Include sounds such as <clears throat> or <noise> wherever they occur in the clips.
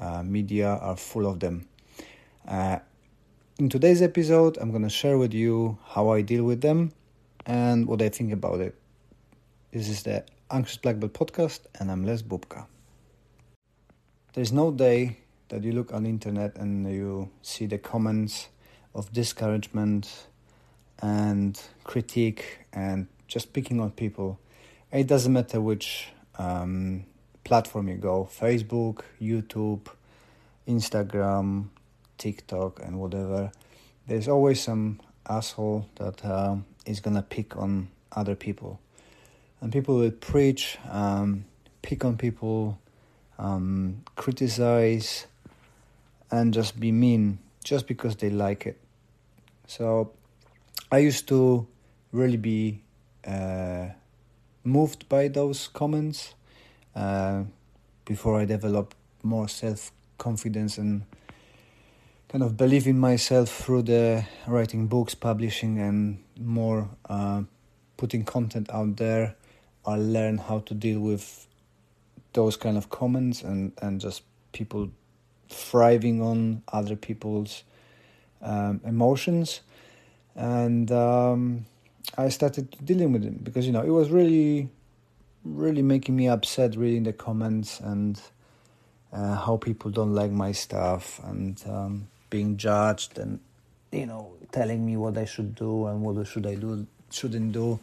uh, media are full of them. Uh, in today's episode, I'm going to share with you how I deal with them and what I think about it. This is the Anxious Black Belt podcast, and I'm Les Bubka. There's no day that you look on the internet and you see the comments of discouragement and critique and just picking on people. It doesn't matter which um, platform you go Facebook, YouTube, Instagram, TikTok, and whatever. There's always some asshole that uh, is gonna pick on other people. And people will preach, um, pick on people, um, criticize, and just be mean just because they like it. So I used to really be uh, moved by those comments uh, before I developed more self confidence and kind of believe in myself through the writing books, publishing, and more uh, putting content out there. I learned how to deal with those kind of comments and, and just people thriving on other people's um, emotions and um, I started dealing with it because you know it was really, really making me upset reading the comments and uh, how people don't like my stuff and um, being judged and you know telling me what I should do and what should I do shouldn't do,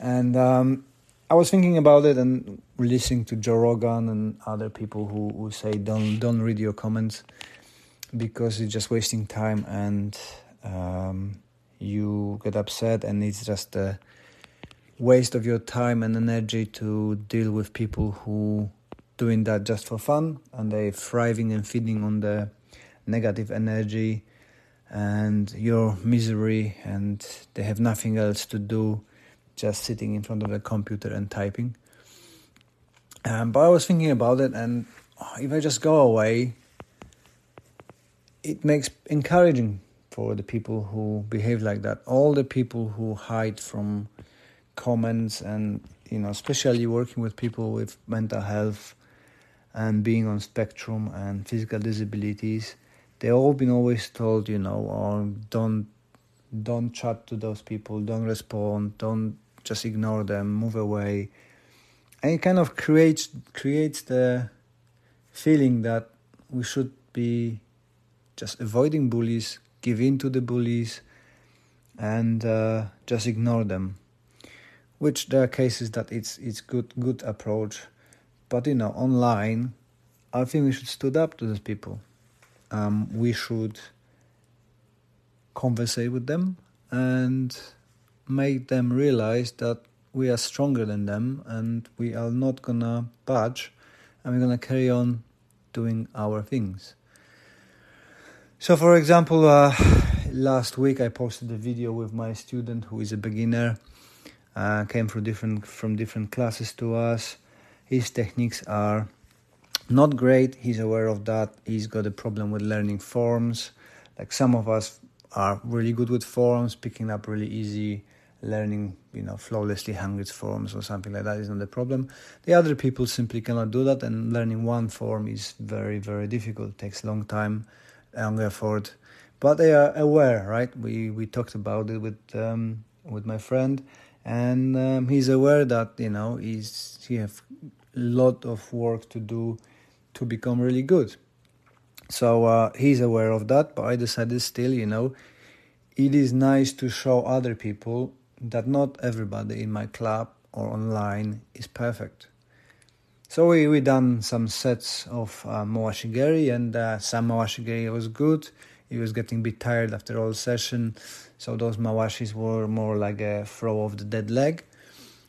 and um, I was thinking about it and listening to Joe Rogan and other people who, who say don't don't read your comments because it's just wasting time and um, you get upset and it's just waste of your time and energy to deal with people who doing that just for fun and they thriving and feeding on the negative energy and your misery and they have nothing else to do just sitting in front of a computer and typing um, but i was thinking about it and if i just go away it makes encouraging for the people who behave like that. All the people who hide from comments and you know, especially working with people with mental health and being on spectrum and physical disabilities, they've all been always told, you know, or don't don't chat to those people, don't respond, don't just ignore them, move away. And it kind of creates creates the feeling that we should be just avoiding bullies, give in to the bullies, and uh, just ignore them. Which there are cases that it's it's good good approach, but you know online, I think we should stood up to those people. Um, we should conversate with them and make them realize that we are stronger than them and we are not gonna budge and we're gonna carry on doing our things. So, for example, uh, last week I posted a video with my student who is a beginner, uh, came from different from different classes to us. His techniques are not great. He's aware of that. He's got a problem with learning forms. Like some of us are really good with forms, picking up really easy, learning you know flawlessly hundreds forms or something like that is not the problem. The other people simply cannot do that, and learning one form is very very difficult. It takes a long time long effort but they are aware, right? We we talked about it with um, with my friend, and um, he's aware that you know he's he have a lot of work to do to become really good. So uh, he's aware of that, but I decided still, you know, it is nice to show other people that not everybody in my club or online is perfect. So we we done some sets of uh, Mawashigeri, and uh, some Mawashigeri was good. He was getting a bit tired after all session, so those Mawashis were more like a throw of the dead leg.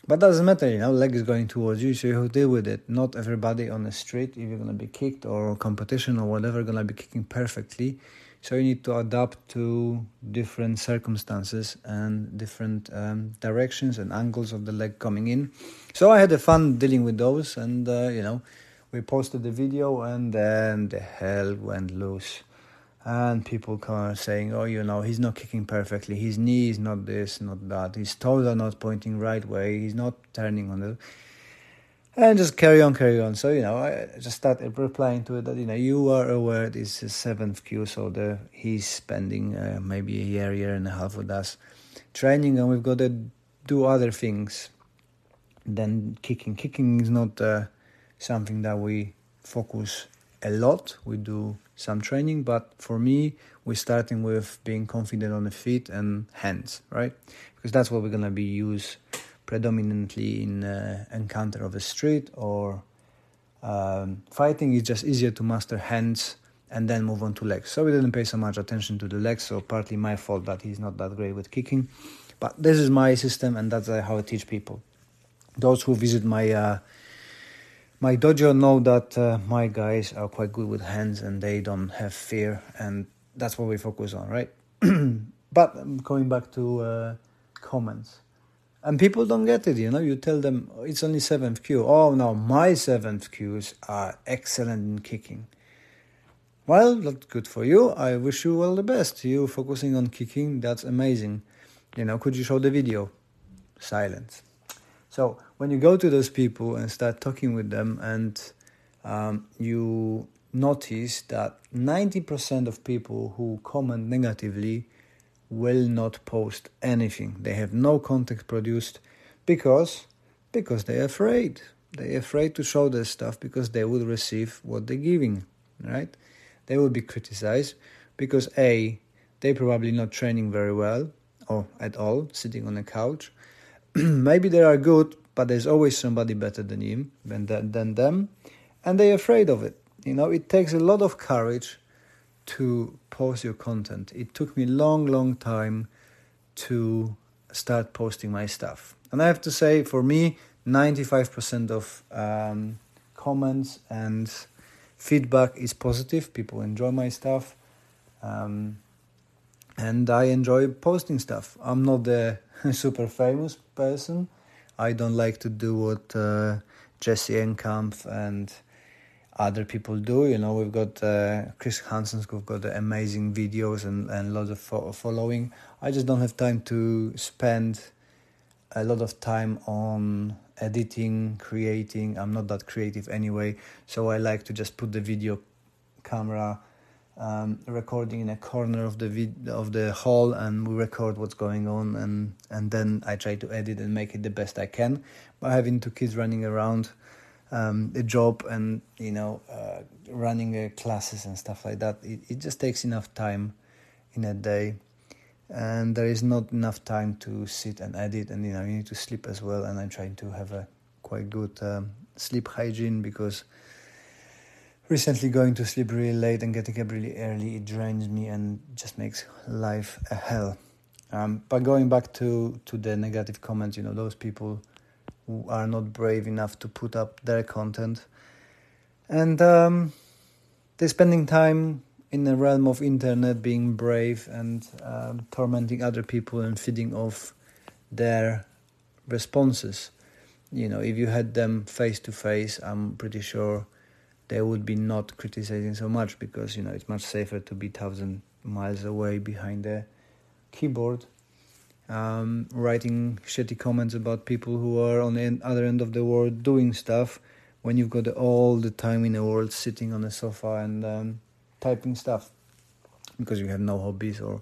But doesn't matter, you know, leg is going towards you, so you have to deal with it. Not everybody on the street, if you're gonna be kicked or competition or whatever, gonna be kicking perfectly. So you need to adapt to different circumstances and different um, directions and angles of the leg coming in. So I had a fun dealing with those, and uh, you know, we posted the video, and then the hell went loose and people of saying, "Oh, you know, he's not kicking perfectly. His knee is not this, not that. His toes are not pointing right way. He's not turning on the." And just carry on, carry on. So you know, I just started replying to it that you know you are aware this is seventh kyu, so the he's spending uh, maybe a year, year and a half with us training, and we've got to do other things than kicking. Kicking is not uh, something that we focus a lot. We do some training, but for me, we're starting with being confident on the feet and hands, right? Because that's what we're gonna be used predominantly in uh, encounter of the street or um, fighting. Is just easier to master hands and then move on to legs. So we didn't pay so much attention to the legs. So partly my fault that he's not that great with kicking, but this is my system and that's uh, how I teach people. Those who visit my uh, my dojo know that uh, my guys are quite good with hands and they don't have fear and that's what we focus on right? <clears throat> But um, going back to uh, comments. And people don't get it you know you tell them oh, it's only 7th kyu. Oh no my 7th kyus are excellent in kicking. Well that's good for you. I wish you all the best. You focusing on kicking that's amazing. You know could you show the video? Silence so when you go to those people and start talking with them, and um, you notice that 90% of people who comment negatively will not post anything. They have no content produced because because they're afraid. They're afraid to show their stuff because they will receive what they're giving, right? They will be criticized because a they're probably not training very well or at all, sitting on a couch <clears throat> maybe they are good, but there's always somebody better than him than, than them, and they're afraid of it. You know, it takes a lot of courage to post your content. It took me long, long time to start posting my stuff, and I have to say, for me, ninety-five percent of um, comments and feedback is positive. People enjoy my stuff. Um, and I enjoy posting stuff. I'm not the <laughs> super famous person. I don't like to do what uh, Jesse Enkamp and other people do. You know, we've got uh, Chris Hansen, who've got amazing videos and, and lots of fo- following. I just don't have time to spend a lot of time on editing, creating. I'm not that creative anyway, so I like to just put the video camera um, recording in a corner of the vid- of the hall, and we record what's going on, and and then I try to edit and make it the best I can. By having two kids running around, um, a job, and you know, uh, running uh, classes and stuff like that, it, it just takes enough time in a day, and there is not enough time to sit and edit, and you know, you need to sleep as well. And I'm trying to have a quite good um, sleep hygiene because recently going to sleep really late and getting up really early it drains me and just makes life a hell. Um, but going back to to the negative comments you know those people who are not brave enough to put up their content. And um, they're spending time in the realm of internet being brave and um, tormenting other people and feeding off their responses. You know if you had them face to face i'm pretty sure they would be not criticizing so much because you know it's much safer to be thousand miles away behind the keyboard um, writing shitty comments about people who are on the other end of the world doing stuff when you've got all the time in the world sitting on a sofa and um, typing stuff because you have no hobbies or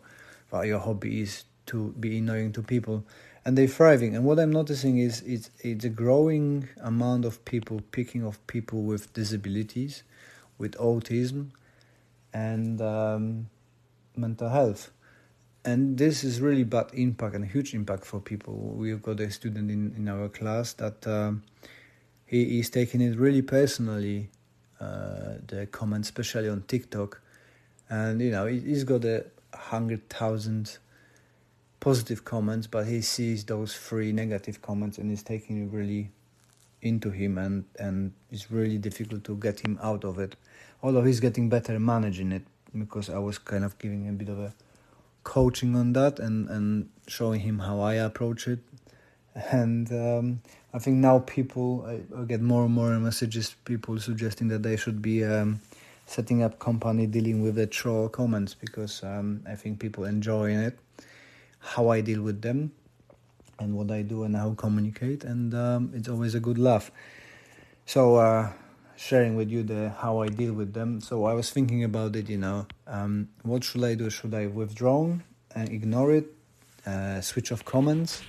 well, your hobby is to be annoying to people and they're thriving. And what i'm noticing is it's it's a growing amount of people picking of people with disabilities with autism and um, mental health. And this is really bad impact and huge impact for people. We've got a student in, in our class that um, he is taking it really personally uh, the comments especially on tiktok. And you know he's got a hundred thousand positive comments, but he sees those three negative comments and is taking it really into him, and and it's really difficult to get him out of it. Although he's getting better managing it, because I was kind of giving a bit of a coaching on that and and showing him how I approach it, and um, I think now people I, I, get more and more messages, people suggesting that they should be. Um, setting up company dealing with the troll comments because um, I think people enjoying it, how I deal with them, and what I do and how I communicate, and um, it's always a good laugh. So uh, sharing with you the how I deal with them. So I was thinking about it. You know, um, what should I do? Should I withdraw and ignore it, uh, switch off comments,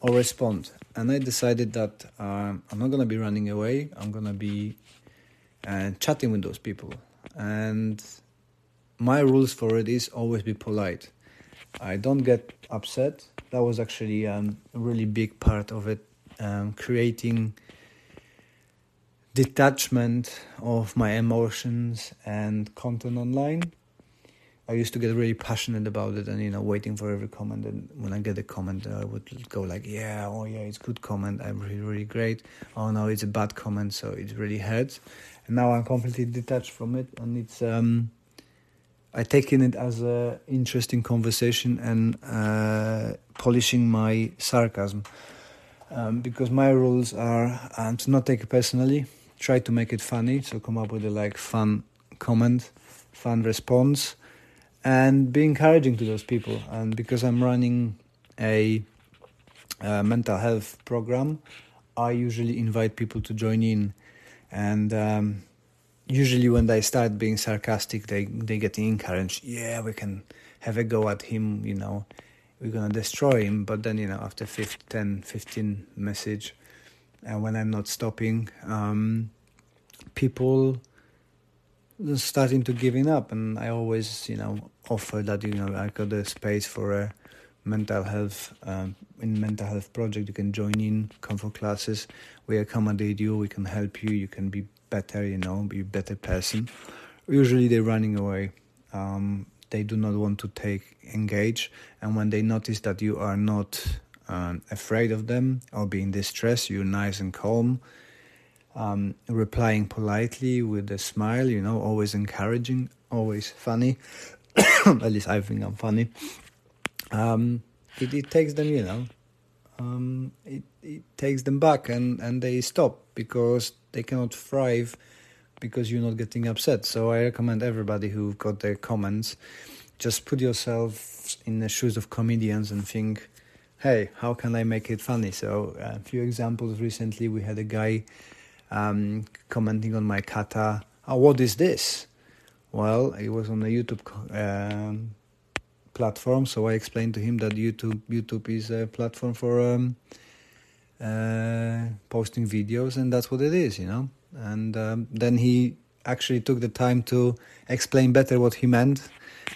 or respond? And I decided that uh, I'm not gonna be running away. I'm gonna be uh, chatting with those people and my rules for it is always be polite. I don't get upset. That was actually um, a really big part of it, um, creating detachment of my emotions and content online. I used to get really passionate about it and you know waiting for every comment. And when I get a comment I would go like yeah oh yeah it's good comment. I'm really really great. Oh no it's a bad comment so it really hurts. And now I'm completely detached from it, and it's um, I taken it as a interesting conversation and uh, polishing my sarcasm um, because my rules are um, to not take it personally, try to make it funny, so come up with a like fun comment, fun response, and be encouraging to those people. And because I'm running a, a mental health program, I usually invite people to join in and um, usually when they start being sarcastic they they get encouraged. Yeah we can have a go at him you know. We're gonna destroy him. But then you know after 5, 10 15 message and when i'm not stopping um, people starting to giving up. And i always you know offer that you know i got a space for a mental health um, in mental health project. You can join in come for classes. We accommodate you. We can help you. You can be better you know be a better person. Usually they're running away. Um, they do not want to take engage. And when they notice that you are not um, afraid of them or being distressed you're nice and calm um, replying politely with a smile you know always encouraging always funny. <coughs> At least i think i'm funny. Um, it, it takes them, you know, um, it, it takes them back and, and they stop because they cannot thrive because you're not getting upset. So I recommend everybody who got their comments, just put yourself in the shoes of comedians and think, hey, how can I make it funny? So uh, a few examples recently, we had a guy um, commenting on my kata. Oh, what is this? Well, it was on a YouTube um, platform. So I explained to him that YouTube YouTube is a platform for um, uh, posting videos, and that's what it is, you know. And um, then he actually took the time to explain better what he meant,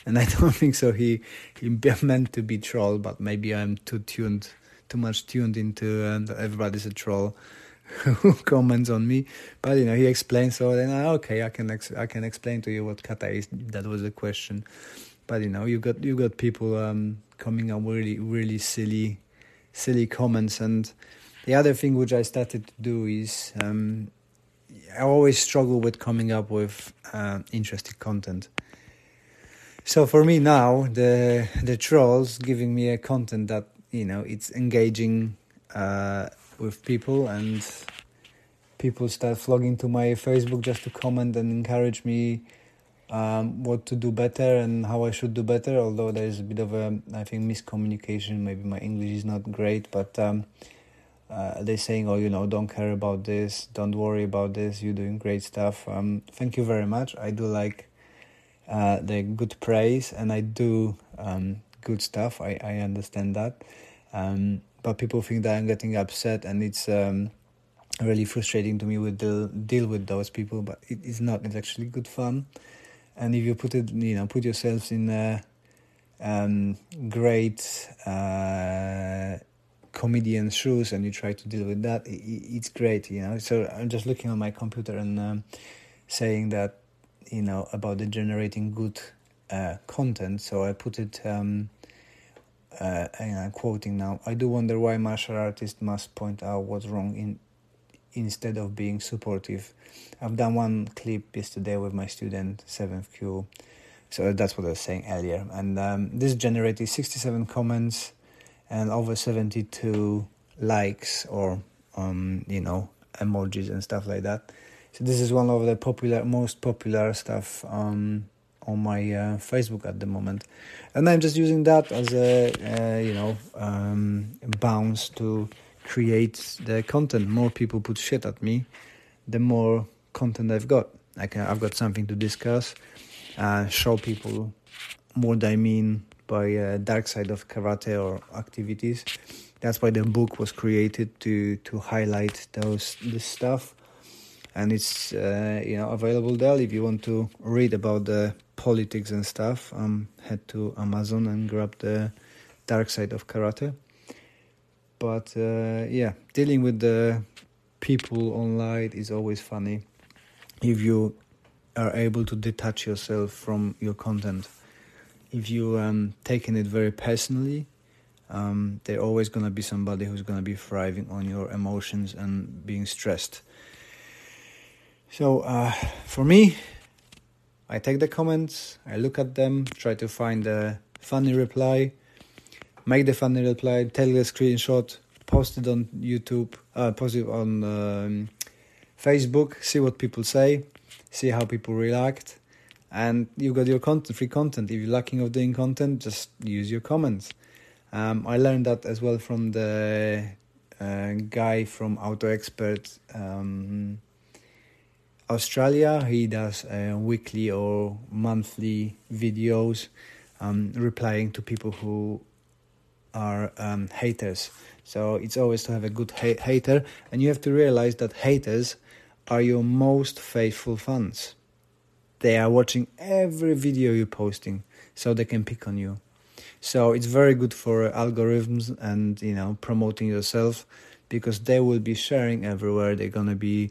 and I <laughs> don't think so. He he <laughs> meant to be troll, but maybe I'm too tuned, too much tuned into uh, everybody's a troll <laughs> who comments on me. But you know, he explained. So then, uh, okay, I can ex- I can explain to you what kata is. That was the question but you know you got you got people um, coming up really really silly silly comments and the other thing which I started to do is um, I always struggle with coming up with uh, interesting content. So for me now, the the trolls giving me a content that you know it's engaging uh, with people and people start flogging to my Facebook just to comment and encourage me um, what to do better and how I should do better. Although there is a bit of a, I think, miscommunication. Maybe my English is not great, but um, uh, they're saying, "Oh, you know, don't care about this. Don't worry about this. You're doing great stuff." Um, thank you very much. I do like uh, the good praise, and I do um, good stuff. I, I understand that, um, but people think that I'm getting upset, and it's um, really frustrating to me with deal deal with those people. But it is not. It's actually good fun, and if you put it, you know, put yourselves in a um, great. Uh, comedian shoes and you try to deal with that it, it's great you know so i'm just looking on my computer and um, saying that you know about the generating good uh, content so i put it um, uh, and i'm quoting now i do wonder why martial artists must point out what's wrong in instead of being supportive. I've done one clip yesterday with my student 7th kyu. So that's what i was saying earlier. And um, this generated 67 comments and over 72 likes or um, you know emojis and stuff like that. So this is one of the popular most popular stuff um, on my uh, facebook at the moment. And i'm just using that as a uh, you know um, bounce to create the content more people put shit at me the more content i've got can i've got something to discuss uh, show people what i mean by uh, dark side of karate or activities. That's why the book was created to to highlight those this stuff, and it's uh, you know available there if you want to read about the politics and stuff. Um, head to Amazon and grab the dark side of karate. But uh, yeah, dealing with the people online is always funny if you are able to detach yourself from your content. If you um taking it very personally um there's always to be somebody who's to be thriving on your emotions and being stressed. So uh for me i take the comments i look at them try to find a funny reply make the funny reply take a screenshot post it on youtube uh post it on um, facebook see what people say see how people react and you've got your content, free content. If you're lacking of doing content, just use your comments. Um, I learned that as well from the uh, guy from Auto Expert um, Australia. He does uh, weekly or monthly videos um, replying to people who are um, haters. So it's always to have a good ha- hater, and you have to realize that haters are your most faithful fans. They are watching every video you're posting so they can pick on you. So it's very good for algorithms and you know promoting yourself because they will be sharing everywhere. They're to be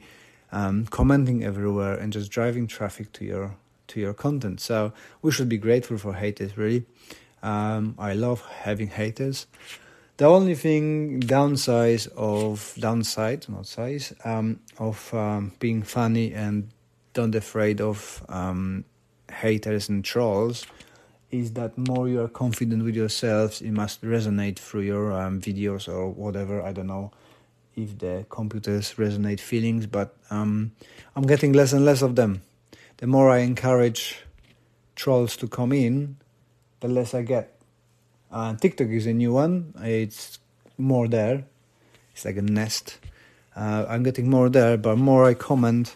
um, commenting everywhere and just driving traffic to your to your content. So we should be grateful for haters really um, i love having haters. The only thing downside of downside not size um, of um, being funny and don't afraid of um, haters and trolls is that more you are confident with yourselves it must resonate through your um, videos or whatever. I don't know if the computers resonate feelings but um, i'm getting less and less of them. The more i encourage trolls to come in the less i get uh, tiktok is a new one it's more there it's like a nest uh, i'm getting more there but more i comment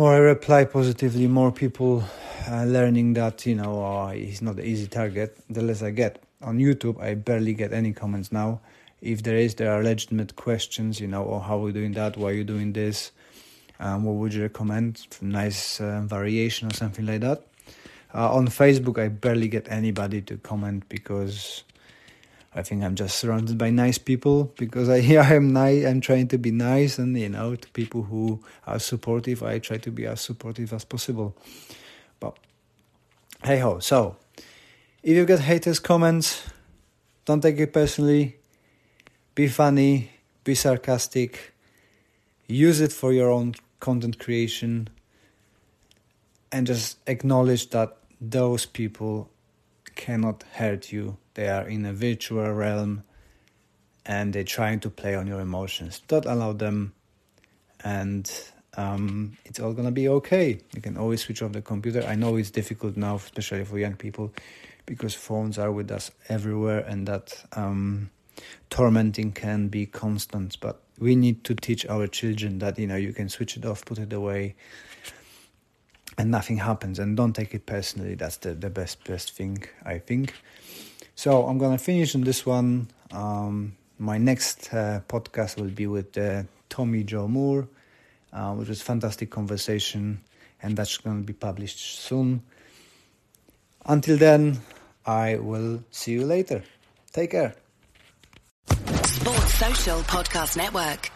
more I reply positively, more people uh, learning that you know oh, he's not an easy target. The less I get on YouTube, I barely get any comments now. If there is, there are legitimate questions. You know, oh, how are we doing that? Why are you doing this? Um, what would you recommend? Nice uh, variation or something like that. Uh, on Facebook, I barely get anybody to comment because I think I'm just surrounded by nice people because I <laughs> I am nice. I'm trying to be nice, and you know, to people who are supportive, I try to be as supportive as possible. But hey ho, so if you get haters' comments, don't take it personally. Be funny, be sarcastic, use it for your own content creation, and just acknowledge that those people cannot hurt you they are in a virtual realm and they're trying to play on your emotions. Don't allow them, and um, it's all gonna be okay. You can always switch off the computer. I know it's difficult now, especially for young people, because phones are with us everywhere, and that um, tormenting can be constant. But we need to teach our children that you know you can switch it off, put it away, and nothing happens. And don't take it personally. That's the, the best best thing I think. So I'm gonna finish on this one. Um, my next uh, podcast will be with uh, Tommy Joe Moore, uh, which was a fantastic conversation, and that's going to be published soon. Until then, I will see you later. Take care. Sports Social Podcast Network.